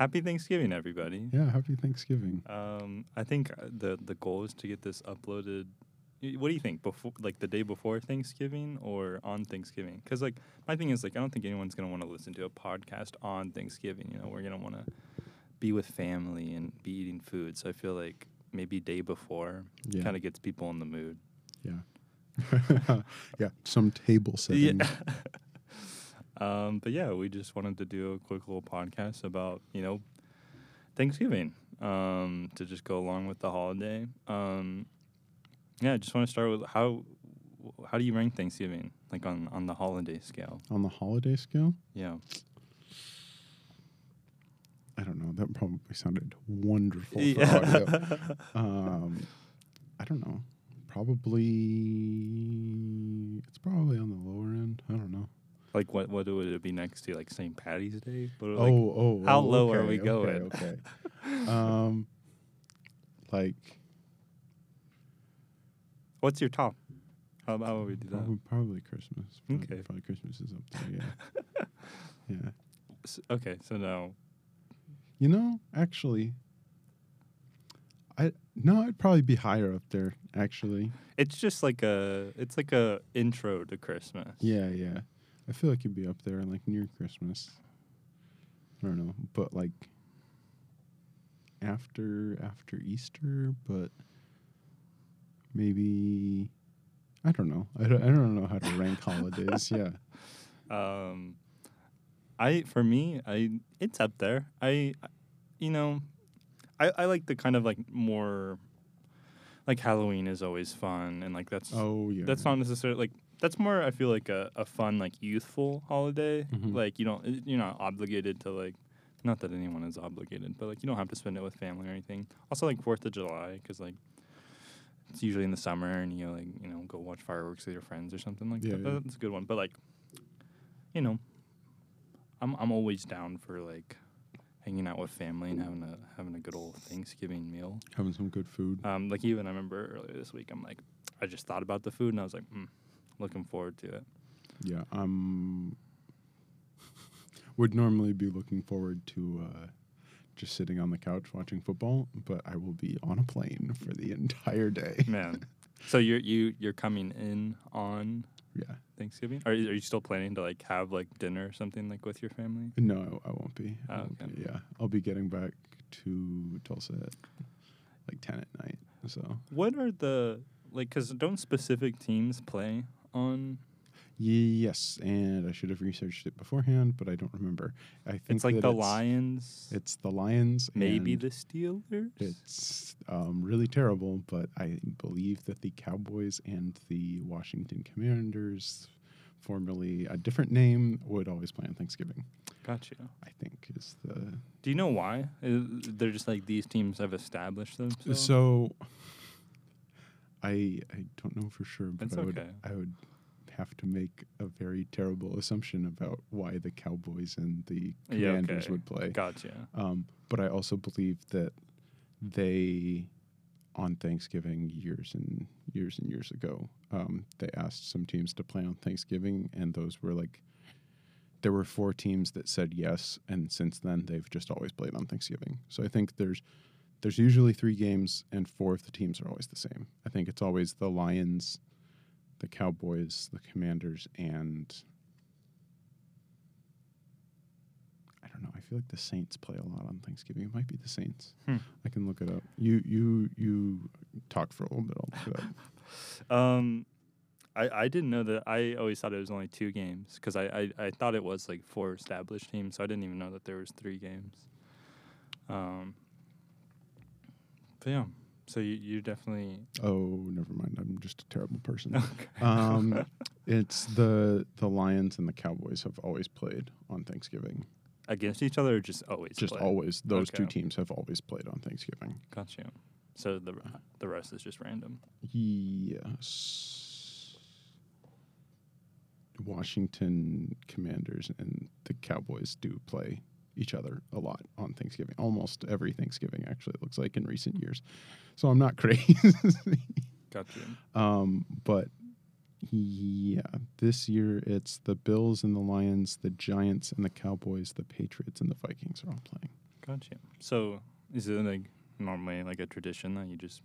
Happy Thanksgiving, everybody. Yeah, happy Thanksgiving. Um, I think uh, the the goal is to get this uploaded. What do you think? Before, like the day before Thanksgiving or on Thanksgiving? Because like my thing is like I don't think anyone's gonna want to listen to a podcast on Thanksgiving. You know, we're gonna want to be with family and be eating food. So I feel like maybe day before Yeah. kind of gets people in the mood. Yeah. yeah, some table setting. Yeah. um, but yeah, we just wanted to do a quick little podcast about you know Thanksgiving um, to just go along with the holiday. Um, yeah, I just want to start with how how do you rank Thanksgiving like on on the holiday scale? On the holiday scale, Yeah, I don't know. That probably sounded wonderful for Yeah. audio. Um, I don't know. Probably it's probably on the lower end. I don't know. Like what what would it be next to like St. Patty's Day? What, oh, like, oh, how oh, low are we going? Okay. okay. um, like what's your top? How how would we do that? probably, probably Christmas. Probably, Okay. Probably Christmas is up there. Yeah. yeah. S- Okay, so now You know, actually, I no, I'd probably be higher up there. Actually, it's just like a it's like a intro to Christmas. yeah, yeah. I feel like you'd be up there, like near Christmas. I don't know, but like after after Easter, but maybe I don't know. I don't, I don't know how to rank holidays. Yeah, Um, I for me, I it's up there. I, you know, I I like the kind of like more, like Halloween is always fun and like that's Oh yeah. that's not necessarily like that's more I feel like a, a fun like youthful holiday. Mhm. Like you don't you're not obligated to like. Not that anyone is obligated, but like you don't have to spend it with family or anything. Also, like Fourth of July, because like it's usually in the summer, and you know, like you know go watch fireworks with your friends or something like Yeah, that. yeah. That's a good one. But like, you know, I'm I'm always down for like hanging out with family and having a having a good old Thanksgiving meal. having some good food. Um, like even I remember earlier this week, I'm like, I just thought about the food and I was like, mm, looking forward to it. Yeah, um, would normally be looking forward to uh, just sitting on the couch watching football, but I will be on a plane for the entire day. Man, so you're you you're coming in on Yeah, Thanksgiving? Are you, are you still planning to like have like dinner or something like with your family? no, I, I won't be. I Oh, won't okay. be. Yeah, I'll be getting back to Tulsa at like ten at night. So What are the like? Because don't specific teams play on? yes, and I should have researched it beforehand, but I don't remember. I think It's like the Lions, It's the Lions. maybe the Steelers. It's um, really terrible, but I believe that the Cowboys and the Washington Commanders, formerly a different name, would always play on Thanksgiving. Gotcha. I think is the Do you know why? They're just like these teams have established themselves. so. I I don't know for sure, but I would okay. I would have to make a very terrible assumption about why the Cowboys and the Yeah, Commanders okay. would play. Gotcha. Um, but I also believe that they, on Thanksgiving years and years and years ago, um, they asked some teams to play on Thanksgiving, and those were like, there were four teams that said yes, and since then they've just always played on Thanksgiving. So I think there's there's usually three games, and four of the teams are always the same. I think it's always the Lions, the Cowboys, the Commanders, and I don't know. I feel like the Saints play a lot on Thanksgiving. It might be the Saints. Hmm. I can look it up. You you you talk for a little bit. I'll look it up. Um, I I didn't know that. I always thought it was only two games because I, I I thought it was like four established teams, so I didn't even know that there was three games. Um. Yeah, so you you definitely Oh, never mind. I'm just a terrible person. okay. um, it's the the Lions and the Cowboys have always played on Thanksgiving. against each other or just always Just always. Those two teams have always played on Thanksgiving. Gotcha. So the the rest is just random. Yes. Washington Commanders and the Cowboys do play each other a lot on Thanksgiving. Almost every Thanksgiving, actually, it looks like in recent years. So I'm not crazy. Gotcha. um, but yeah, this year it's the Bills and the Lions, the Giants and the Cowboys, the Patriots and the Vikings are all playing. Gotcha. So is it like normally like a tradition that you just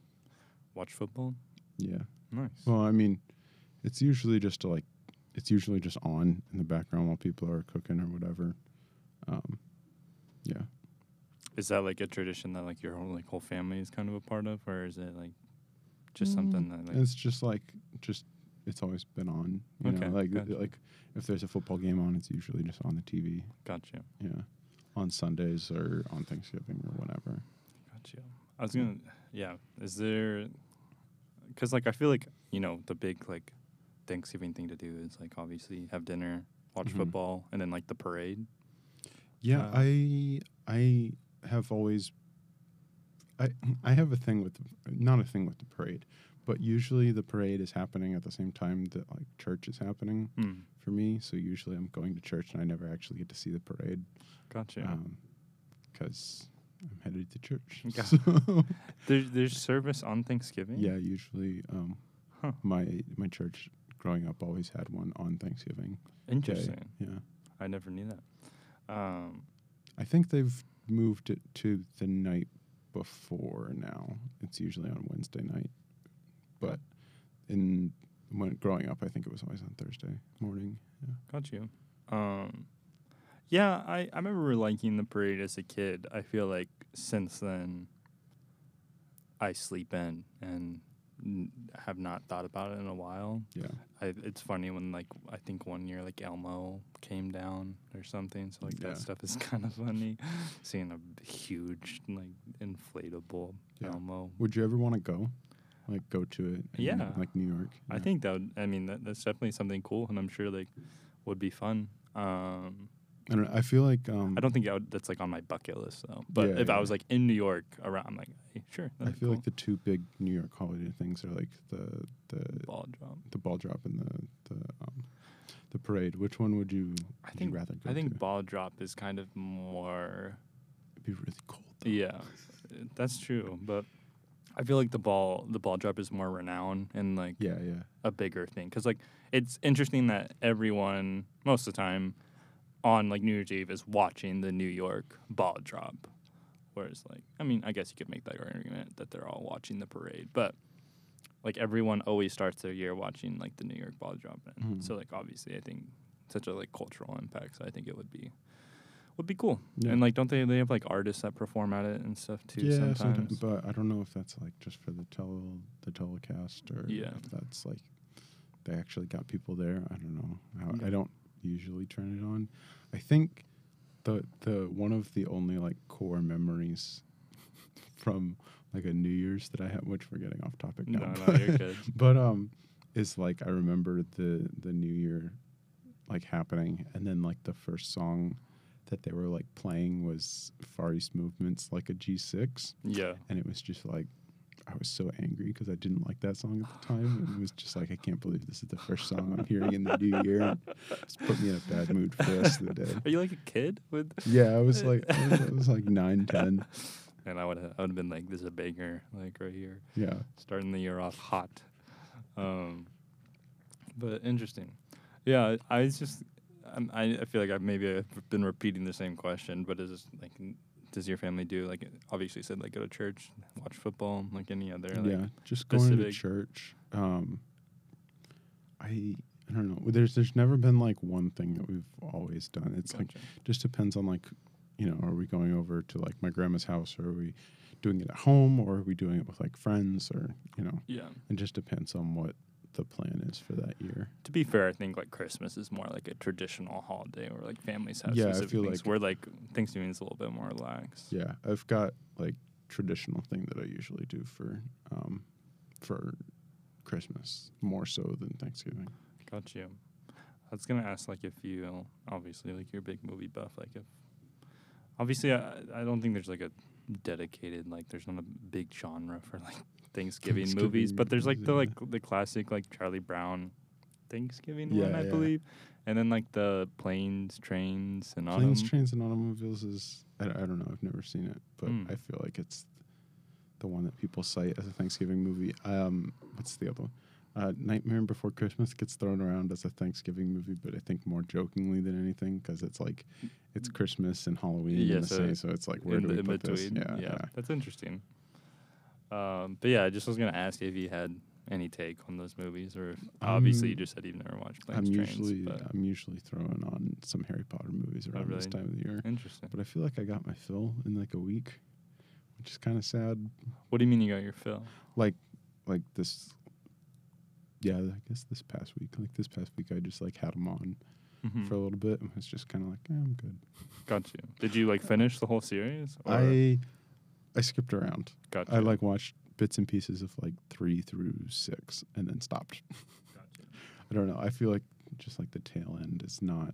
watch football? Yeah. Nice. Well, I mean, it's usually just to, like, it's usually just on in the background while people are cooking or whatever. Um, yeah. is that like a tradition that like your whole like whole family is kind of a part of, or is it like just Mm, something that like It's just like just it's always been on. You Okay, know, like gotcha. like if there's a football game on, it's usually just on the TV. gotcha, Yeah, on Sundays or on Thanksgiving or whatever. gotcha? I was gonna, yeah. Is there? Because like I feel like you know the big like Thanksgiving thing to do is like obviously have dinner, watch Mhm. football, and then like the parade. Yeah, Uh, I I have always I I have a thing with not a thing with the parade, but usually the parade is happening at the same time that like church is happening Hmm. for me. So usually I'm going to church and I never actually get to see the parade Gotcha. because I'm headed to church. So, There's there's service on Thanksgiving. yeah, usually um, Huh. my my church growing up always had one on Thanksgiving. Day. Interesting. Yeah, I never knew that. Um, I think they've moved it to the night before now. It's usually on Wednesday night, but in when growing up, I think it was always on Thursday morning. Yeah. Got you. Um, yeah, I, I remember liking the parade as a kid. I feel like since then, I sleep in and have not thought about it in a while. Yeah. I, it's funny when like I think one year like Elmo came down or something, so like Yeah. that stuff is kind of funny. Seeing a huge like inflatable Yeah. Elmo. Would you ever want to go, like go to it? in, Yeah. like New York. I think that would, I mean that, that's definitely something cool, and I'm sure like would be fun. Um, I don't. I feel like um, I don't think I would, that's like on my bucket list though. But Yeah, if I was like in New York around, I'm like, sure. I feel cool. like the two big New York holiday things are like the the ball drop. the ball drop and the the um, the parade. Which one would you? I would think you rather go I think to? ball drop is kind of more. It'd be really cold. Though. Yeah, that's true. But I feel like the ball the ball drop is more renowned and like Yeah, yeah, a bigger thing because like it's interesting that everyone most of the time on like New Year's Eve is watching the New York ball drop, whereas like I mean I guess you could make that argument that they're all watching the parade, but like everyone always starts their year watching like the New York ball drop, and Mhm. so like obviously I think such a like cultural impact, so I think it would be would be cool. Yeah. And like don't they they have like artists that perform at it and stuff too yeah. sometimes. but I don't know if that's like just for the tele the telecast or Yeah. if that's like they actually got people there. I don't know. How, Yeah. I don't usually turn it on. I think the the one of the only like core memories from like a New Year's that I have, which we're getting off topic now. No, no, but- you're good. but um, is like I remember the the New Year like happening, and then like the first song that they were like playing was Far East Movements, like a G six, Yeah. and it was just like. I was so angry because I didn't like that song at the time. It was just like, I can't believe this is the first song I'm hearing in the new year. It's put me in a bad mood for the rest of the day. Are you like a kid with Yeah, I was like, I was, I was like nine, ten. And I would have, I would have been like, "This is a banger, like right here, Yeah, starting the year off hot." Um, but interesting, yeah. I was just, I'm, I, I feel like I maybe I've been repeating the same question, but it's this, like, does your family do like obviously said like go to church, watch football, like any other? Like, yeah. Just going to church. Um, I I don't know. There's there's never been like one thing that we've always done. It's like just depends on like, you know, are we going over to like my grandma's house or are we doing it at home or are we doing it with like friends or you know, yeah. it just depends on what the plan is for that year. To be fair, I think like Christmas is more like a traditional holiday where like families have Yeah, I specific feel things. like- where like Thanksgiving is a little bit more relaxed. Yeah, I've got like traditional thing that I usually do for um for Christmas more so than Thanksgiving. Got you. I was gonna ask like if you obviously like you're a big movie buff, like if obviously I I don't think there's like a dedicated like there's not a big genre for like Thanksgiving, movies, but there's like the movies, like the classic like Charlie Brown Thanksgiving Yeah, one, I yeah. believe, and then like the planes, trains, and Planes. Trains, and Automobiles is I, I don't know. I've never seen it, but Mm. I feel like it's the one that people cite as a Thanksgiving movie. Um, what's the other one? Uh, Nightmare Before Christmas gets thrown around as a Thanksgiving movie, but I think more jokingly than anything because it's like it's Christmas and Halloween Yeah, in the so same. So it's like where in, do we put between. this? Yeah, yeah. that's interesting. Um, but yeah, I just was gonna ask if you had any take on those movies, or if, obviously you Um, just said you've never watched I'm Planes, Trains, usually but I'm usually throwing on some Harry Potter movies around this time of the year, interesting. but I feel like I got my fill in like a week, which is kind of sad. What do you mean you got your fill? Like like this. Yeah, I guess this past week, like this past week, I just like had them on Mhm. for a little bit and was just kind of like, eh, I'm good. Got you. Did you like finish the whole series? or- I I skipped around. got I like watched bits and pieces of like three through six and then stopped. Gotcha. I don't know. I feel like just like the tail end is not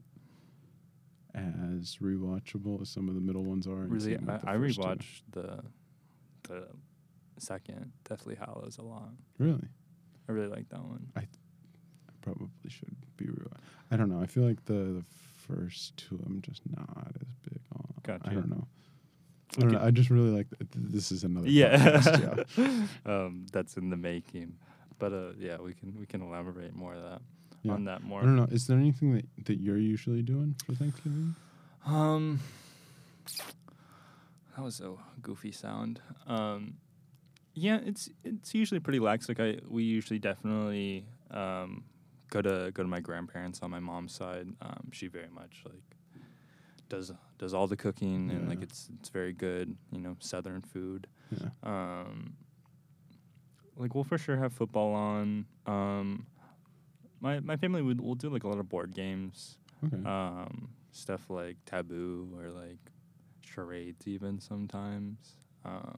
as rewatchable as some of the middle ones are. Really, I, I first two. rewatched the the second Deathly Hallows a lot. Really, I really like that one. I probably should be. Re- I don't know. I feel like the, the first two I'm just not as big on. I Gotcha. don't know. I know. I just really like. th- this is another. Yeah, podcast, yeah. um, that's in the making. But uh, yeah, we can we can elaborate more of that Yeah. on that more. I don't know. Is there anything that, that you're usually doing for Thanksgiving? Um, that was a goofy sound. Um, yeah, it's it's usually pretty lax. Like I, we usually definitely um, go to go to my grandparents on my mom's side. Um, she very much like does does all the cooking and like it's it's very good. You know, southern food. Yeah. Um, like we'll for sure have football on. Um, my my family would will do like a lot of board games Okay. um, stuff like taboo or like charades even sometimes um,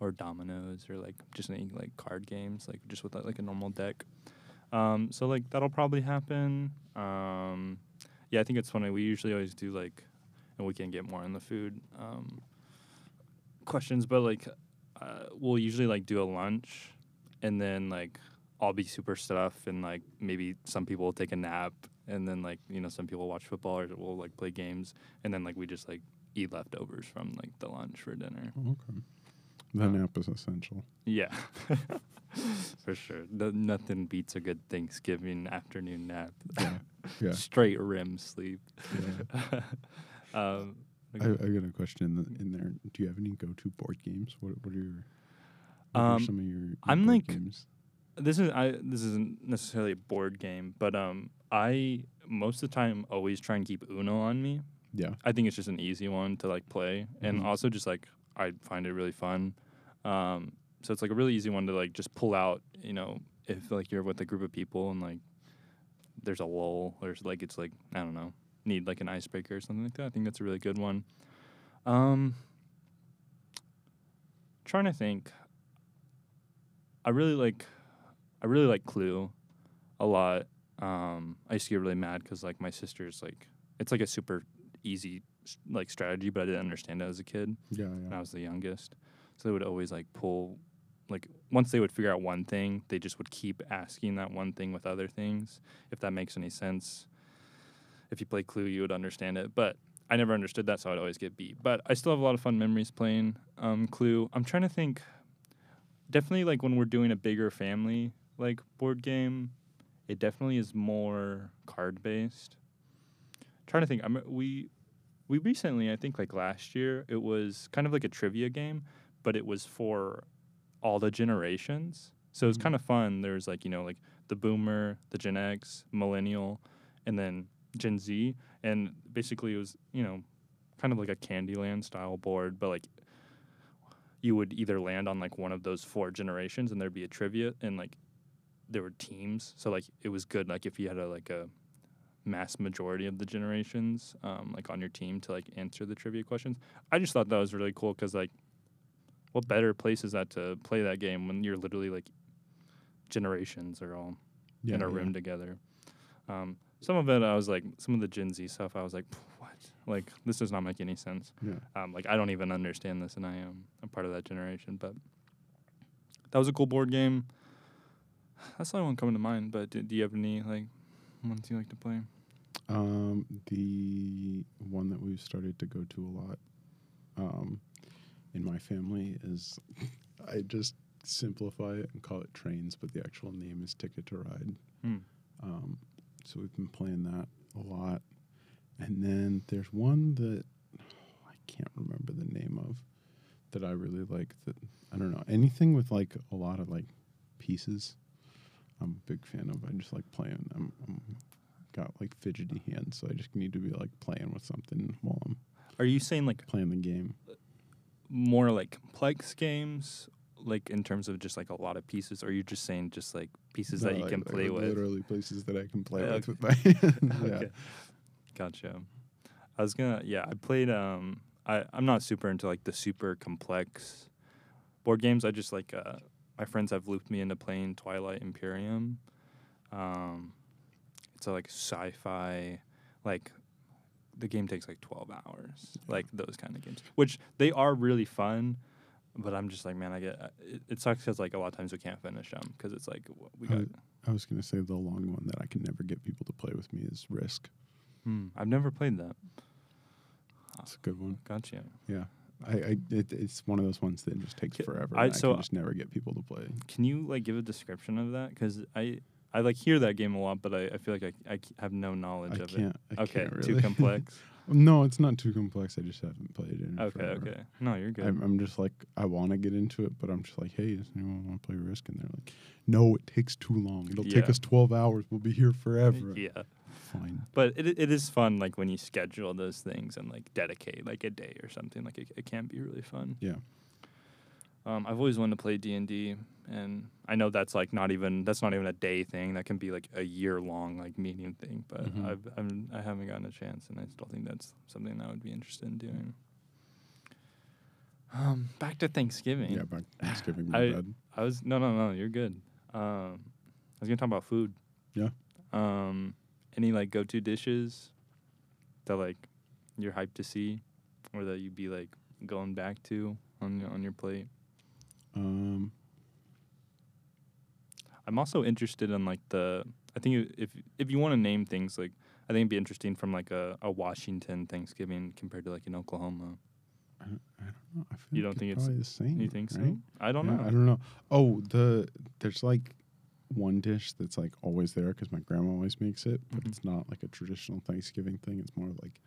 or dominoes or like just any like card games like just with like a normal deck um, so like that'll probably happen um, yeah i think it's funny we usually always do like and we can get more on the food um, questions but like uh, we'll usually like do a lunch and then like I'll be super stuffed and like maybe some people will take a nap and then like you know some people watch football or we'll like play games and then like we just like eat leftovers from like the lunch for dinner. Okay. The nap is essential. Yeah, for sure. No, nothing beats a good Thanksgiving afternoon nap. Yeah. Yeah. Straight REM sleep. yeah. um, I, I got a question in, the, in there. Do you have any go-to board games? What What are your what are Um, some of your, your I'm board like- games? this is I this isn't necessarily a board game, but um I most of the time always try and keep Uno on me. Yeah. I think it's just an easy one to like play, and Mhm. also just like I find it really fun. Um, so it's like a really easy one to like just pull out. You know, if like you're with a group of people and like there's a lull, or it's like it's like I don't know, need like an icebreaker or something like that. I think that's a really good one. Um, trying to think. I really like, I really like Clue, a lot. Um, I used to get really mad because like my sister's like, it's like a super easy like strategy, but I didn't understand it as a kid. Yeah. And I was the youngest, so they would always like pull, like once they would figure out one thing, they just would keep asking that one thing with other things. If that makes any sense. If you play Clue, you would understand it, but I never understood that, so I'd always get beat. But I still have a lot of fun memories playing um, Clue. I'm trying to think. Definitely, like when we're doing a bigger family like board game, it definitely is more card based. Trying to think, I'm we we recently, I think like last year, it was kind of like a trivia game, but it was for all the generations. So it was Mhm. kind of fun. There was like you know like the boomer, the Gen X, millennial, and then Gen Z, and basically it was you know kind of like a Candyland style board, but like you would either land on like one of those four generations, and there'd be a trivia, and like there were teams. So like it was good. Like if you had a like a mass majority of the generations um, like on your team to like answer the trivia questions. I just thought that was really cool because like what better place is that to play that game when you're literally like generations are all Yeah. in a yeah. room together. Um, some of it I was like some of the Gen Z stuff I was like what like this does not make any sense. Yeah. Um, like I don't even understand this and I am a part of that generation. But that was a cool board game. That's the only one coming to mind. But do, do you have any like ones you like to play? Um, the one that we've started to go to a lot, um, in my family is, I just simplify it and call it trains, but the actual name is Ticket to Ride. Hmm. Um, so we've been playing that a lot. And then there's one that I can't remember the name of that I really like. That I don't know anything with like a lot of like pieces. I'm a big fan of. I just like playing. I'm, I'm got like fidgety hands, so I just need to be like playing with something while I'm Are you saying like playing the game. more like complex games, like in terms of just like a lot of pieces, or are you just saying just like pieces that you like- can like play with? Literally pieces that I can play Yeah, with with my hands. yeah. Okay. Gotcha. I was gonna yeah, I played um I, I'm not super into like the super complex board games. I just like uh my friends have looped me into playing Twilight Imperium. Um it's a like sci-fi like the game takes like 12 hours. Like those kind of games. Which they are really fun. But I'm just like, man, I get it, it sucks because like a lot of times we can't finish them because it's like we got. Uh, I was gonna say the long one that I can never get people to play with me is Risk. Hmm, I've never played that. It's a good one. Gotcha. Yeah, I, I it, it's one of those ones that just takes forever. I- and I, so- can just never get people to play. Can you like give a description of that? Because I I like hear that game a lot, but I, I feel like I, I have no knowledge I of can't. I it. Okay, can't too complex. no, it's not too complex. I just haven't played it. In okay, forever. okay. No, you're good. I'm, I'm just like I want to get into it, but I'm just like, hey, does anyone want to play Risk? And they're like, no, it takes too long. It'll take us 12 hours. We'll be here forever. yeah, Fine. but it it is fun like when you schedule those things and like dedicate like a day or something. Like it, it can be really fun. Yeah. Um, I've always wanted to play D and D, and I know that's like not even that's not even a day thing. That can be like a year long like meeting thing. But Mhm. I've I'm, I haven't gotten a chance, and I still think that's something I would be interested in doing. Um, back to Thanksgiving. Yeah, back to Thanksgiving I- bad. I was no no no. You're good. Um, I was gonna talk about food. Yeah. Um, any like go to dishes that like you're hyped to see, or that you'd be like going back to on your- on your plate. Um, I'm also interested in like the. I think if if you want to name things like I think it'd be interesting from like a, a Washington Thanksgiving compared to like in Oklahoma. I, don't- I don't know. I feel You don't it's think it's- probably the same? You think right? so? I don't Yeah, know. I don't know. Oh, the there's like one dish that's like always there because my grandma always makes it, but Mhm. it's not like a traditional Thanksgiving thing. It's more like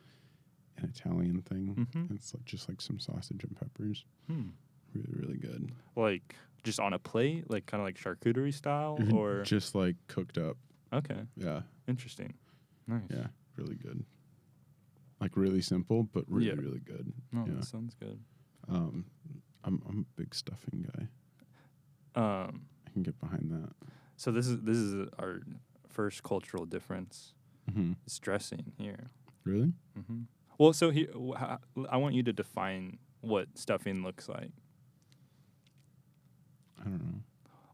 an Italian thing. Mhm. It's like just like some sausage and peppers. Hmm. Really, really good. Like just on a plate, like kind of like charcuterie style, Mhm. or just like cooked up. okay, Yeah, interesting, nice. yeah, really good. Like really simple, but really, Yeah. really good. No, yeah. that sounds good. Um, I'm I'm a big stuffing guy. Um, I can get behind that. so this is this is our first cultural difference. hmm It's dressing here. Really? hmm Well, so here I want you to define what stuffing looks like. I don't know.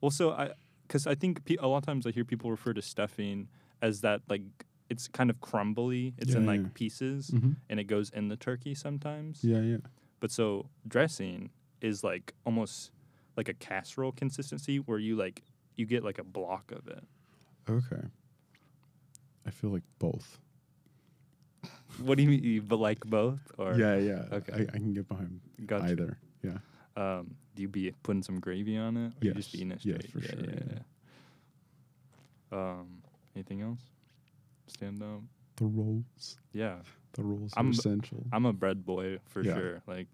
Well, so I, because I think pe- a lot of times I hear people refer to stuffing as that like it's kind of crumbly. It's in Yeah, like yeah. pieces, hmm and it goes in the turkey sometimes. Yeah, yeah. But so dressing is like almost like a casserole consistency where you like you get like a block of it. Okay. I feel like both. What do you mean? But like both or yeah, yeah. okay. I, I can get behind Gotcha. either. Yeah. Um, do you be putting some gravy on it, or you just eating it Yes, straight? for sure, yeah. yeah. Um, anything else? Stand up. The rolls. Yeah, The rolls I'm- are essential. I'm a bread boy for Yeah. sure. Like,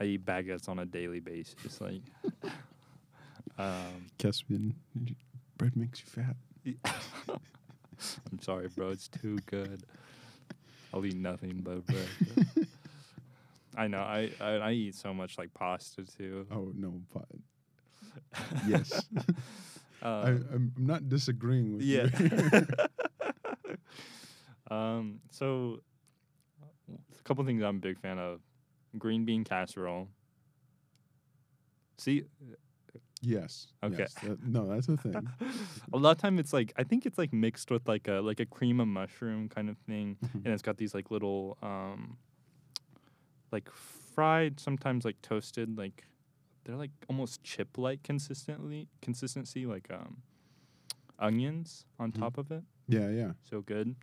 I eat baguettes on a daily basis. Like, um, Caspian, bread makes you fat. I'm sorry, bro. It's too good. I'll eat nothing but bread. I know. I, I I eat so much like pasta too. Oh no, but yes. I, Um, I'm, I'm not disagreeing with Yeah. you. um. So, a couple things I'm a big fan of: green bean casserole. See, yes. Okay. yes, that- no, that's a thing. a lot of time it's like I think it's like mixed with like a like a cream of mushroom kind of thing, Mhm. and it's got these like little um, like fried, sometimes like toasted, like they're like almost chip like consistently consistency, like um, onions on Mhm. top of it. yeah, yeah. so good.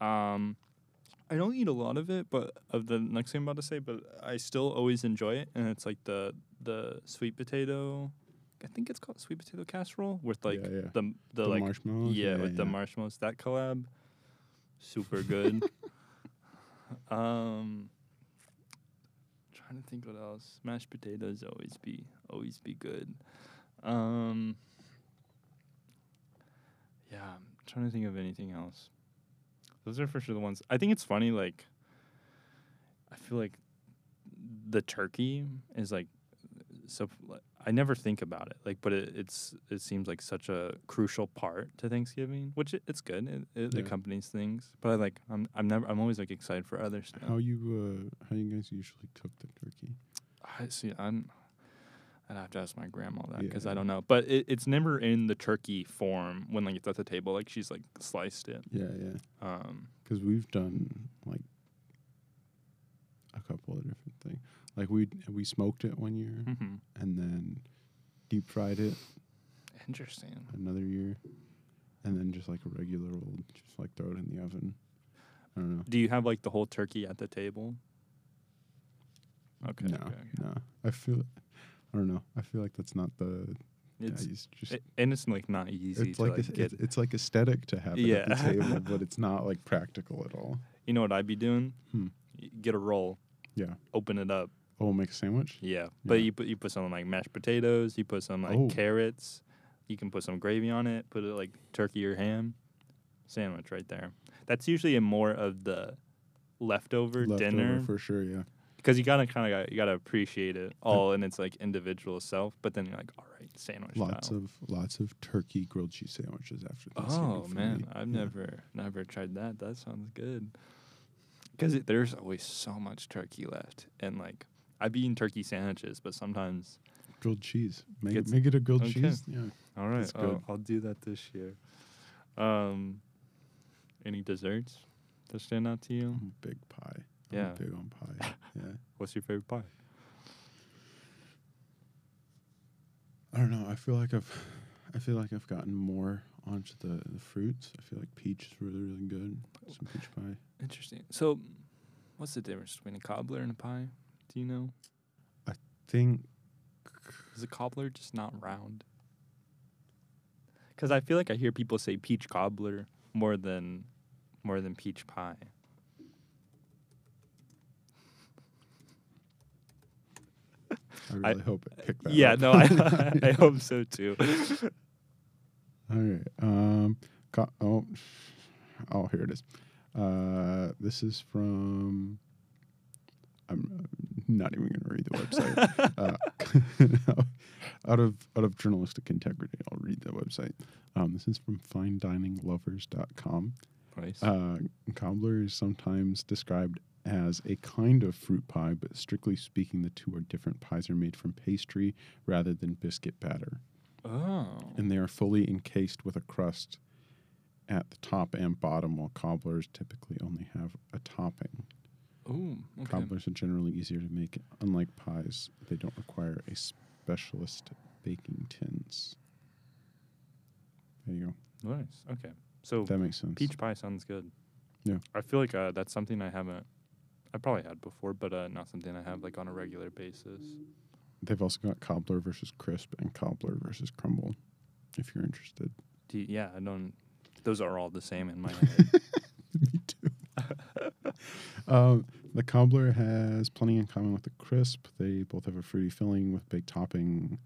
Um, I don't eat a lot of it, but of the next thing I'm about to say, but I still always enjoy it, and it's like the the sweet potato I think it's called sweet potato casserole with like Yeah, yeah. the the, The like marshmallows? yeah, Yeah, with the marshmallows that collab, super good. um, trying to think what else. Mashed potatoes always be always be good. Um, yeah, I'm trying to think of anything else. Those are for sure the ones. I think it's funny. Like, I feel like the turkey is like so. I never think about it. Like, but it, it's it seems like such a crucial part to Thanksgiving, which it, it's good. It, it Yeah. accompanies things. But I like I'm I'm never I'm always like excited for other stuff. How you uh how you guys usually cook the turkey? I see. I'm. I'd have to ask my grandma that because I don't know. But it, it's never in the turkey form when like it's at the table. Like she's like sliced it. Yeah, yeah. Um, Because we've done like a couple of different things. Like we we smoked it one year mhm. and then deep fried it Interesting. another year, and then just like a regular old, just like throw it in the oven. I don't know. Do you have like the whole turkey at the table? Okay. no, okay, okay. no. I feel. I don't know. I feel like that's not the. It's yeah, just. it, and it's like not easy it's like, like, it's, get. it's, it's like aesthetic to have it at the table, but it's not like practical at all. you know what I'd be doing? Hmm. Get a roll, Yeah. open it up. Oh, make a sandwich. Yeah, but Yeah. you put you put some like mashed potatoes. You put some like Oh. carrots. You can put some gravy on it. Put it like turkey or ham. Sandwich right there. That's usually a more of the leftover, Leftover dinner for sure. Yeah. because you gotta kind of you gotta appreciate it all in its like individual self. But then you're like, all right, sandwich. Lots style. of lots of turkey grilled cheese sandwiches after oh, Thanksgiving. Oh man. I've Yeah. never never tried that. That sounds good. Because there's always so much turkey left, and like I've eaten turkey sandwiches, but sometimes grilled cheese. Make it, Gets- make it a grilled okay. cheese. Yeah. all right, That's I'll. I'll do that this year. Um, any desserts that stand out to you? I'm a big pie. I'm Yeah. big on pie. yeah. What's your favorite pie? I don't know. I feel like I've I feel like I've gotten more onto the, the fruits. I feel like peach is really really good. Some peach pie. Interesting. So, what's the difference between a cobbler and a pie? Do you know? I think Is a cobbler just not round? Because I feel like I hear people say peach cobbler more than more than peach pie. I I- really hope it picked that yeah, up. no, I, I hope so too. All right. Um. Co- oh. Oh, here it is. Uh, this is from. I'm not even going to read the website. uh, out of out of journalistic integrity, I'll read the website. Um, this is from FineDiningLovers.com. Nice. Uh, cobbler is sometimes described as a kind of fruit pie, but strictly speaking, the two are different. Pies are made from pastry rather than biscuit batter oh. and they are fully encased with a crust at the top and bottom, while cobblers typically only have a topping. Ooh. Okay. Cobblers are generally easier to make. Unlike pies, they don't require a specialist baking tins. There you go. Nice. Okay. So That makes sense. peach pie sounds good. Yeah. I feel like uh, that's something I haven't. I probably had before, but uh, not something I have like on a regular basis. They've also got cobbler versus crisp and cobbler versus crumble, if you're interested. Do you- yeah, I don't. Those are all the same in my head. Me too. um, the cobbler has plenty in common with the crisp. They both have a fruity filling with baked topping.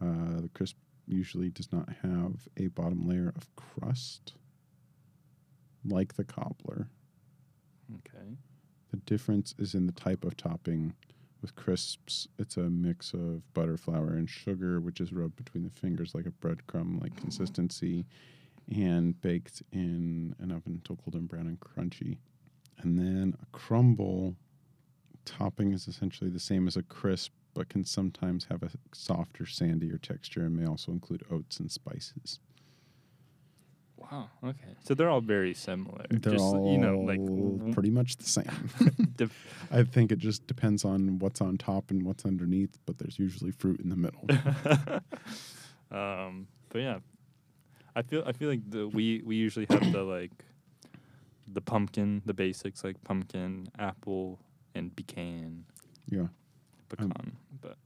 Uh, the crisp usually does not have a bottom layer of crust, like the cobbler. okay. The difference is in the type of topping. With crisps, it's a mix of butter, flour, and sugar, which is rubbed between the fingers like a breadcrumb like consistency and baked in an oven until golden brown and crunchy. And then a crumble topping is essentially the same as a crisp, but can sometimes have a softer, sandier texture and may also include oats and spices. Wow. Okay. So they're all very similar. They're just all you know like pretty much the same. I think it just depends on what's on top and what's underneath, but there's usually fruit in the middle. um. But yeah, I feel I feel like the we we usually have the like the pumpkin, the basics like pumpkin, apple, and pecan, yeah. pecan. but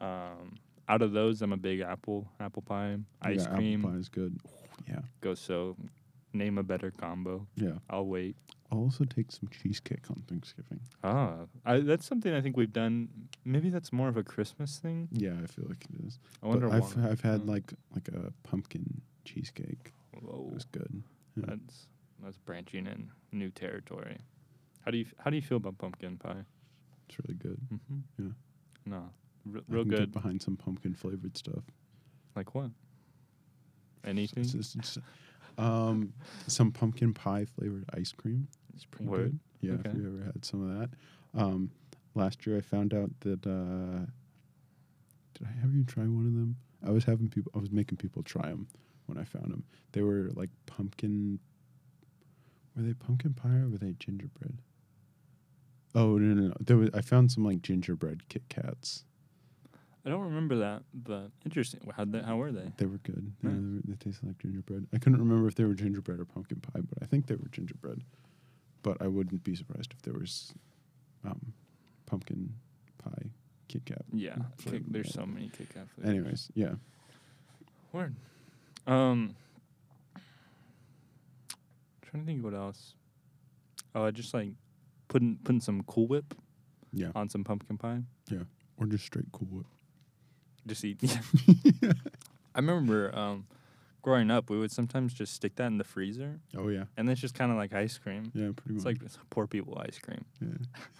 um, out of those, I'm a big apple apple pie ice yeah, cream. Apple pie is good. Yeah, Go so. Name a better combo. yeah. I'll wait. I'll also take some cheesecake on Thanksgiving. Ah, I, that's something I think we've done. Maybe that's more of a Christmas thing. Yeah, I feel like it is. I wonder. but I've why. I've had Hmm. like like a pumpkin cheesecake. Whoa, It was good. Yeah. that's that's branching in new territory. How do you how do you feel about pumpkin pie? It's really good. Mm-hmm. Yeah. No, r- real good. Behind some pumpkin flavored stuff. Like what? Anything? Um, some pumpkin pie flavored ice cream. It's pretty Word. good. Yeah, Okay. if you ever had some of that. Um, last year I found out that uh, did I have you try one of them? I was having people. I was making people try them when I found them. They were like pumpkin. Were they pumpkin pie or were they gingerbread? Oh no no no! There was, I found some like gingerbread Kit Kats. I don't remember that, but interesting. How how were they? They were good. Yeah, Nice. they, were, they tasted like gingerbread. I couldn't remember if they were gingerbread or pumpkin pie, but I think they were gingerbread. But I wouldn't be surprised if there was um, pumpkin pie Kit Kat. Yeah, there's so many Kit Kat flavors. Anyways, yeah. Word. Um, trying to think what else. Oh, I just like putting putting some Cool Whip Yeah. on some pumpkin pie. Yeah. Or just straight Cool Whip. Just eat. yeah. I remember um, growing up, we would sometimes just stick that in the freezer, Oh, yeah. and it's just kind of like ice cream. Yeah, pretty It's much. like it's poor people ice cream. yeah.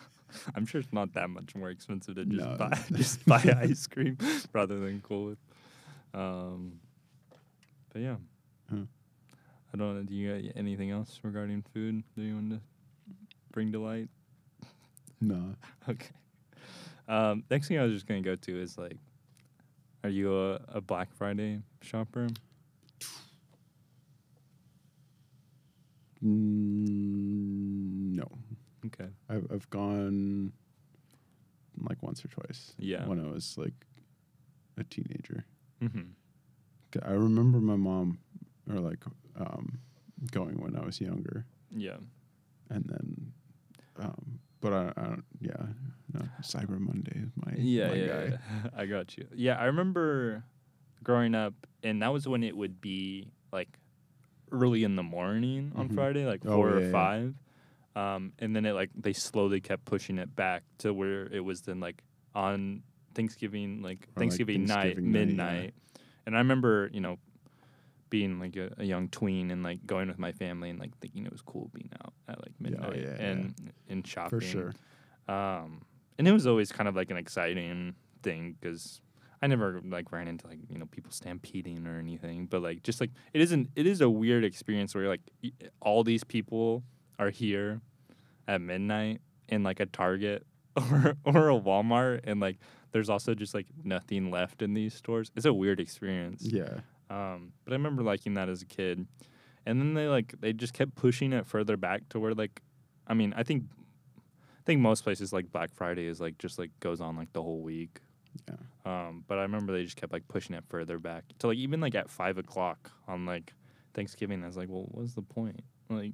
I'm sure it's not that much more expensive to just No. buy just buy ice cream rather than Cool Whip. Um, but yeah, Huh. I don't know. Do you got anything else regarding food that you want to bring to light? No. Okay. Um, next thing I was just gonna go to is like, are you a, a Black Friday shopper? Mm, no. Okay. I've, I've gone like once or twice. Yeah. When I was like a teenager. Mm-hmm. I remember my mom, or like, um, going when I was younger, Yeah. and then, um, but I, I don't. Yeah, no, Cyber Monday is my Yeah, my yeah, guy. yeah. I got you. Yeah, I remember growing up, and that was when it would be like early in the morning on Mhm. Friday, like Oh, four yeah, or yeah. five. Um, and then it like they slowly kept pushing it back to where it was then like on Thanksgiving, like like Thanksgiving, night, Thanksgiving night, yeah. midnight. And I remember, you know, being like a, a young tween and like going with my family and like thinking it was cool being out at like midnight yeah, yeah. and and shopping For sure. um, and it was always kind of like an exciting thing because I never like ran into like you know people stampeding or anything, but like just like it isn't it is a weird experience where like all these people are here at midnight in like a Target or or a Walmart, and like there's also just like nothing left in these stores. It's a weird experience. Yeah. Um, but I remember liking that as a kid. And then they like they just kept pushing it further back to where like I mean, I think I think most places like Black Friday is like just like goes on like the whole week. Yeah. Um, but I remember they just kept like pushing it further back. to like even like at five o'clock on like Thanksgiving, I was like, Well, what's the point? Like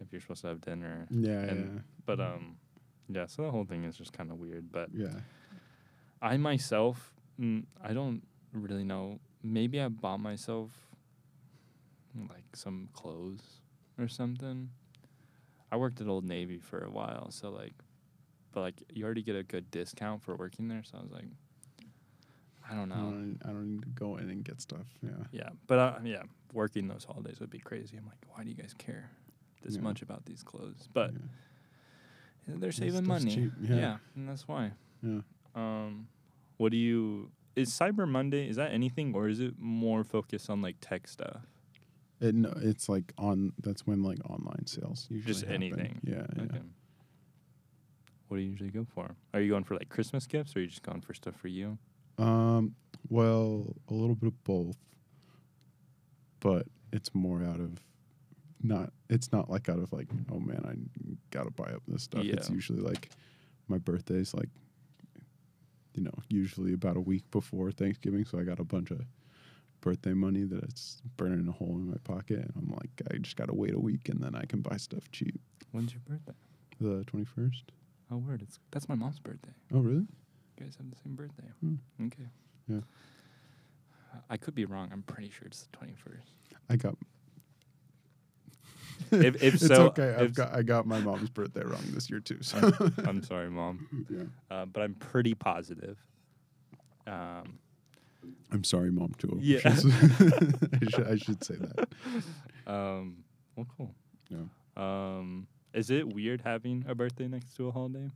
if you're supposed to have dinner. Yeah. And- But um yeah, so the whole thing is just kinda weird. But yeah. Yeah. I myself, mm, I don't really know. Maybe I bought myself like some clothes or something. I worked at Old Navy for a while, so like, but like you already get a good discount for working there. So I was like, I don't I know. don't, I don't need to go in and get stuff. Yeah. Yeah, but uh, yeah, working those holidays would be crazy. I'm like, why do you guys care this Yeah. much about these clothes? But yeah. they're saving money. cheap, Yeah. yeah. and that's why. Yeah. Um, what do you? Is Cyber Monday? Is that anything, or is it more focused on like tech stuff? It, no, it's like on. That's when like online sales usually Just happen. anything. Yeah. yeah. What do you usually go for? Are you going for like Christmas gifts, or are you just going for stuff for you? Um. Well, a little bit of both, but it's more out of not. It's not like out of like, oh man, I gotta buy up this stuff. It's usually like my birthday's like, you know, usually about a week before Thanksgiving. So I got a bunch of birthday money that it's burning a hole in my pocket, and I'm like, I just gotta wait a week, and then I can buy stuff cheap. When's your birthday? The twenty first. Oh, word! It's that's my mom's birthday. Oh really? You guys have the same birthday. Hmm. Okay. Yeah. I could be wrong. I'm pretty sure it's the 21st. I got. If- if it's so, okay. I've if- got I got my mom's birthday wrong this year too. So I'm, I'm sorry, mom, yeah. uh, but I'm pretty positive. Um, I'm sorry, mom. Too. Yeah. I should, I should say that. um, well, cool. Yeah. Um, is it weird having a birthday next to a holiday?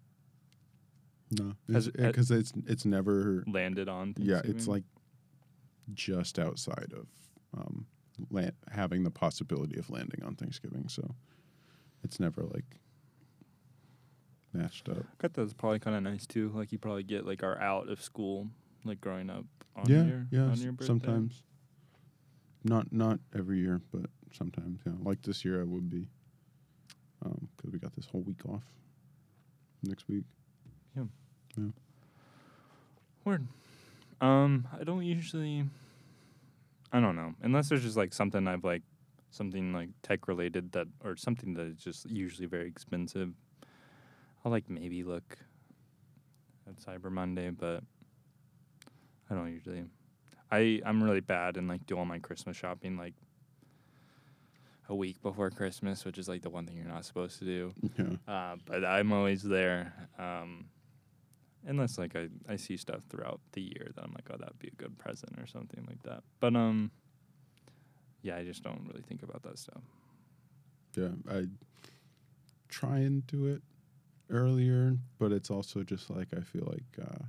No, Has it- because it's it's never. Landed on. Yeah, it's like just outside of um, land, having the possibility of landing on Thanksgiving. So it's never like matched up. I thought that was probably kind of nice too. Like you probably get like our out of school, like growing up on yeah, your yeah. on your birthday. sometimes. Not not every year, but sometimes. Yeah, like this year I would be, because we got this whole week off. Next week. Yeah. Yeah. Word. Um, I don't usually. I don't know, unless there's just like something I've like, something like tech related that, or something that is just usually very expensive. I'll like maybe look at Cyber Monday, but I don't usually. I I'm really bad and like do all my Christmas shopping like a week before Christmas, which is like the one thing you're not supposed to do. Yeah. Uh, but I'm always there. Um, unless like I, I see stuff throughout the year that I'm like, oh, that'd be a good present or something like that. But um, yeah, I just don't really think about that stuff. Yeah, I try and do it earlier, but it's also just like I feel like uh,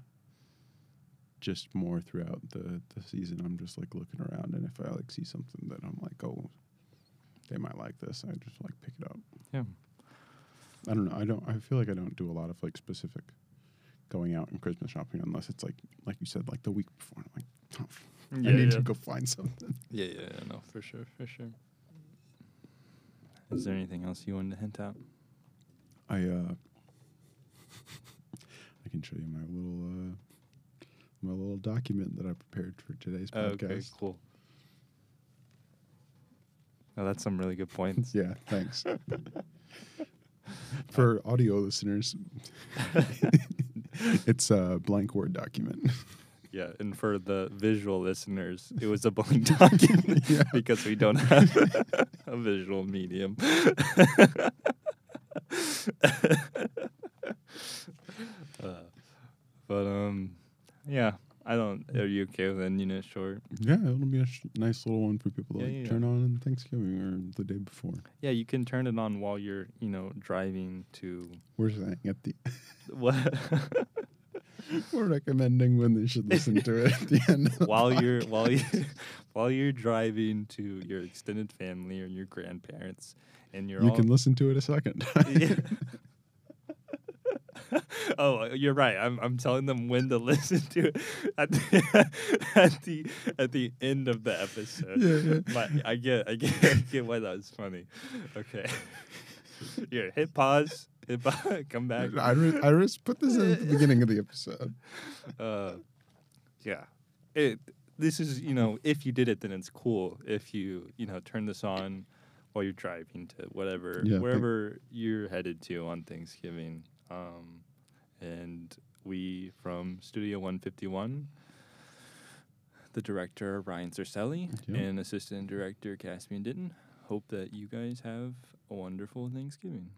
just more throughout the the season. I'm just like looking around, and if I like see something that I'm like, oh, they might like this, I just like pick it up. Yeah. I don't know. I don't. I feel like I don't do a lot of like specific going out and Christmas shopping unless it's like like you said, like the week before. I'm like, oh, Yeah, I need yeah. to go find something. Yeah, yeah, yeah, no, for sure, for sure. Is there anything else you wanted to hint at? I uh I can show you my little uh my little document that I prepared for today's podcast. Okay, cool. Oh, that's some really good points. Yeah, thanks. for audio listeners, it's a blank word document. Yeah, and for the visual listeners, it was a blank document Yeah. because we don't have a visual medium. uh, but um, yeah, I don't. Are you okay with ending it short? yeah, it'll be a sh- nice little one for people to Yeah, like, yeah, yeah. turn on on Thanksgiving or the day before. Yeah, you can turn it on while you're, you know, driving to We're saying at the what we're recommending when they should listen to it at the end. Of the while you're while you while you're driving to your extended family or your grandparents, and you're you all can listen to it a second. Oh, you're right. I'm I'm telling them when to listen to it at the at the at the end of the episode. Yeah, yeah. But I get I get I get why that was funny. Okay. Here, hit pause. Hit pause. Come back. Iris, Iris, put this in at the beginning of the episode. Uh, yeah. It. This is you know if you did it then it's cool. If you you know turn this on while you're driving to whatever Yeah, wherever you're headed to on Thanksgiving. Um, and we from Studio 151, the director Ryan Cercelli and assistant director Caspian Ditton hope that you guys have a wonderful Thanksgiving.